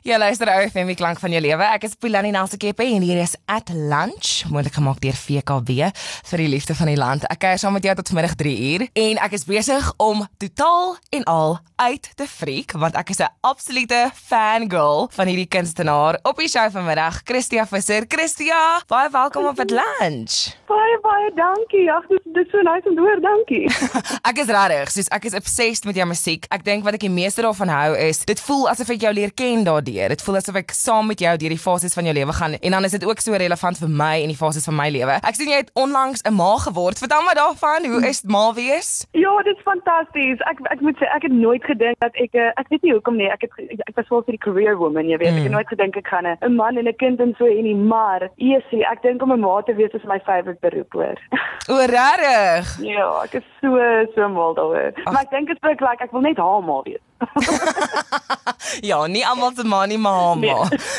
Jy luister ou FM die klank van jou lewe. Ek is Pilani Nelsikepe en hier is at lunch, moontlik gemaak deur VKW vir die liefde van die land. Ek kuier saam met jou tot middag 3 uur en ek is besig om totaal en al uit te freak want ek is 'n absolute fangirl van hierdie kunstenaar op die show vanmiddag, Christia Visser. Christia, baie welkom op at lunch. Baie baie dankie. Ag, dit dit is so nice om te hoor. Dankie. ek is regtig, soos ek is obsessed met jou musiek. Ek dink wat ek die meeste daarvan hou is dit voel asof ek jou leer ken daardie daardeur. Dit voel asof ek saam met jou deur die fases van jou lewe gaan en dan is dit ook so relevant vir my en die fases van my lewe. Ek sien jy het onlangs 'n ma geword. Vertel my daarvan. Hoe is ma wees? Ja, dit is fantasties. Ek ek moet sê ek het nooit gedink dat ek eh, ek weet nie hoekom nie. Ek het ek was wel vir die career woman, jy weet. Mm. Ek het mm. nooit gedink ek gaan 'n man en 'n kind en so en nie, maar eesie, ek dink om 'n ma te wees is my favourite beroep hoor. O, regtig? Ja, ek is so so mal daaroor. Maar ek dink dit is like ek wil net haar ma wees. ja, nie almal se ma nie, maar nee.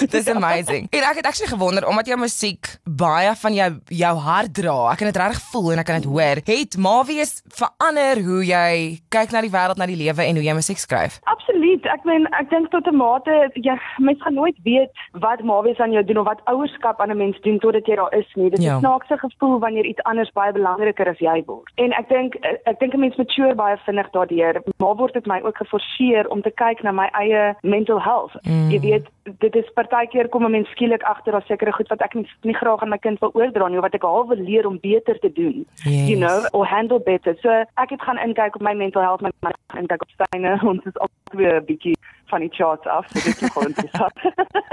Dis amazing. En ek het actually gewonder omdat jou musiek baie van jou jou hart dra. Ek kan dit regtig voel en ek kan dit hoor. Het Mavies verander hoe jy kyk na die wêreld, na die lewe en hoe jy musiek skryf? Absoluut. Ek meen ek dink tot 'n mate jy mens gaan nooit weet wat Mavies aan jou doen of wat ouerskap aan 'n mens doen totdat jy daar is nie. Dit is 'n ja. snaakse gevoel wanneer iets anders baie belangriker as jy word. En ek dink ek dink 'n mens mature baie vinnig daardeur. Maar word dit my ook geforseer om te kyk na my eie mental health. Mm. Jy weet, dit is partykeer kom 'n mens skielik agter daar sekere goed wat ek nie, nie graag aan my kind wil oordra nie, wat ek al wil leer om beter te doen. Yes. You know, or handle better. So ek het gaan inkyk op my mental health, my en kyk op syne ons is ook weer 'n bietjie van die charts af, so dit is nogal interessant.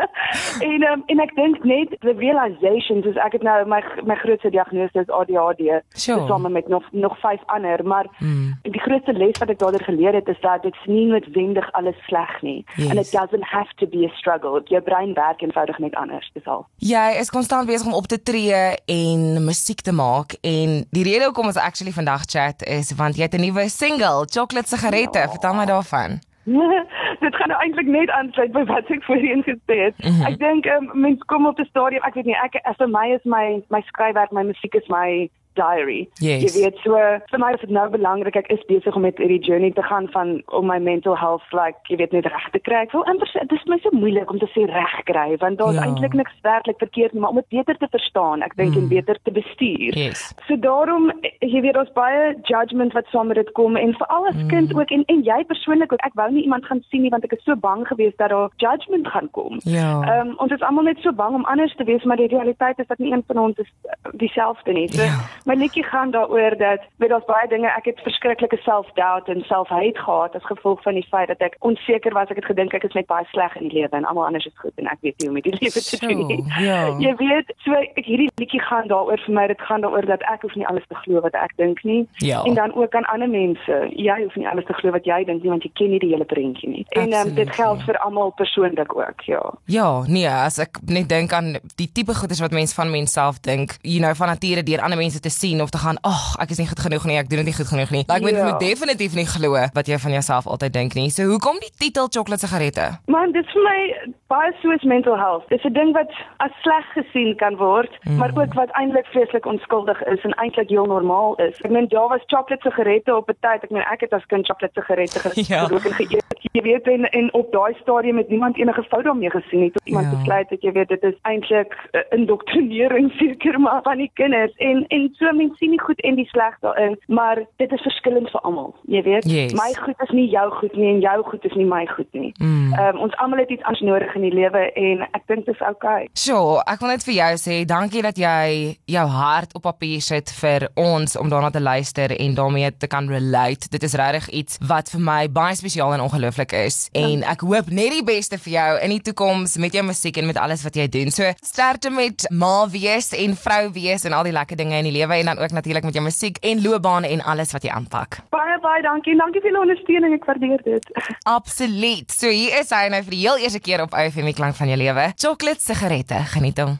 en um, en ek dink net the realization is ek het nou my my grootste diagnose is ADHD, sure. saam met nog nog vyf ander, maar mm. die grootste les wat ek daardeur geleer het is dat dit nie noodwendig alles sleg nie. Yes. And it doesn't have to be a struggle. Jou brein werk eenvoudig net anders, dis al. Jy is konstant besig om op te tree en musiek te maak en die rede hoekom ons actually vandag chat is want jy het 'n nuwe single, Chocolate Sigarette. Ja. Vertel my daarvan. dit gaan nou eintlik net aansluit by wat ek voorheen gesê het. Mm -hmm. Ek dink um, mense kom op 'n stadium, ek weet nie, ek as vir my is my my skryfwerk, my musiek is my diary. Yes. Jy weet so vir my is dit nou belangrik ek is besig om met hierdie journey te gaan van om my mental health like jy weet net reg te kry. Ek wil amper sê dit is my so moeilik om te sê reg kry want daar's ja. eintlik niks werklik verkeerd nie, maar om dit beter te verstaan, ek dink mm. en beter te bestuur. Yes. So daarom jy weet ons baie judgement wat saam met dit kom en veral as mm. kind ook en en jy persoonlik ook ek wou nie iemand gaan sien nie want ek is so bang geweest dat daar judgement gaan kom. Ja. Ehm um, ons is almal net so bang om anders te wees, maar die realiteit is dat nie een van ons is eh, dieselfde nie. So, ja my liedjie gaan daaroor dat weet daar's baie dinge ek het verskriklike self-doubt en self-hate gehad as gevolg van die feit dat ek onseker was ek het gedink ek is net baie sleg in die lewe en almal anders is goed en ek weet nie hoe om met die lewe te doen nie. Ja. Jy weet so ek hierdie liedjie gaan daaroor vir my dit gaan daaroor dat ek hoef nie alles te glo wat ek dink nie ja. en dan ook aan ander mense jy hoef nie alles te glo wat jy dink nie want jy ken nie die hele prentjie nie. En um, dit geld vir almal persoonlik ook ja. Ja, nee, as ek net dink aan die tipe goeders wat mense van menself dink, you know van nature deur ander mense te sien of te gaan, "Ag, oh, ek is nie goed genoeg nie, ek doen dit nie goed genoeg nie." Like ja. jy moet definitief nie glo wat jy van jouself altyd dink nie. So hoekom die titel chocolate sigarette? Man, dit is vir my baie soos mental health. Dit is 'n ding wat as sleg gesien kan word, mm. maar ook wat eintlik vreeslik onskuldig is en eintlik heel normaal is. Ek meen daar was chocolate sigarette op 'n tyd. Ek meen ek het as kind chocolate sigarette gerook ja. en geëet. Jy weet en, en op daai stadium het niemand enige fout daarmee gesien nie tot iemand ja. besluit dat jy weet dit is eintlik uh, indoktrinering seker maar van die kinders en en so mense sien nie goed en die sleg daarin, maar dit is verskillend vir almal. Jy weet, yes. my goed is nie jou goed nie en jou goed is nie my goed nie. Mm. Ehm mm. um, ons almal het iets anders nodig in die lewe en ek dink dit is oukei. Okay. So, ek wil net vir jou sê dankie dat jy jou hart op papier sit vir ons om daarna te luister en daarmee te kan relate. Dit is regtig iets wat vir my baie spesiaal en ongelooflik is en ek hoop net die beste vir jou in die toekoms met jou musiek en met alles wat jy doen. So, sterkte met ma wees en vrou wees en al die lekker dinge in die lewe en dan ook natuurlik met jou musiek en loopbaan en alles wat jy aanpak. Baie baie dankie. Dankie vir die ondersteuning. Ek waardeer dit. Absoluut. So hier is hy nou vir die heel eerste keer op OFM klank van jou lewe. Chocolate sigarette. Geniet hom.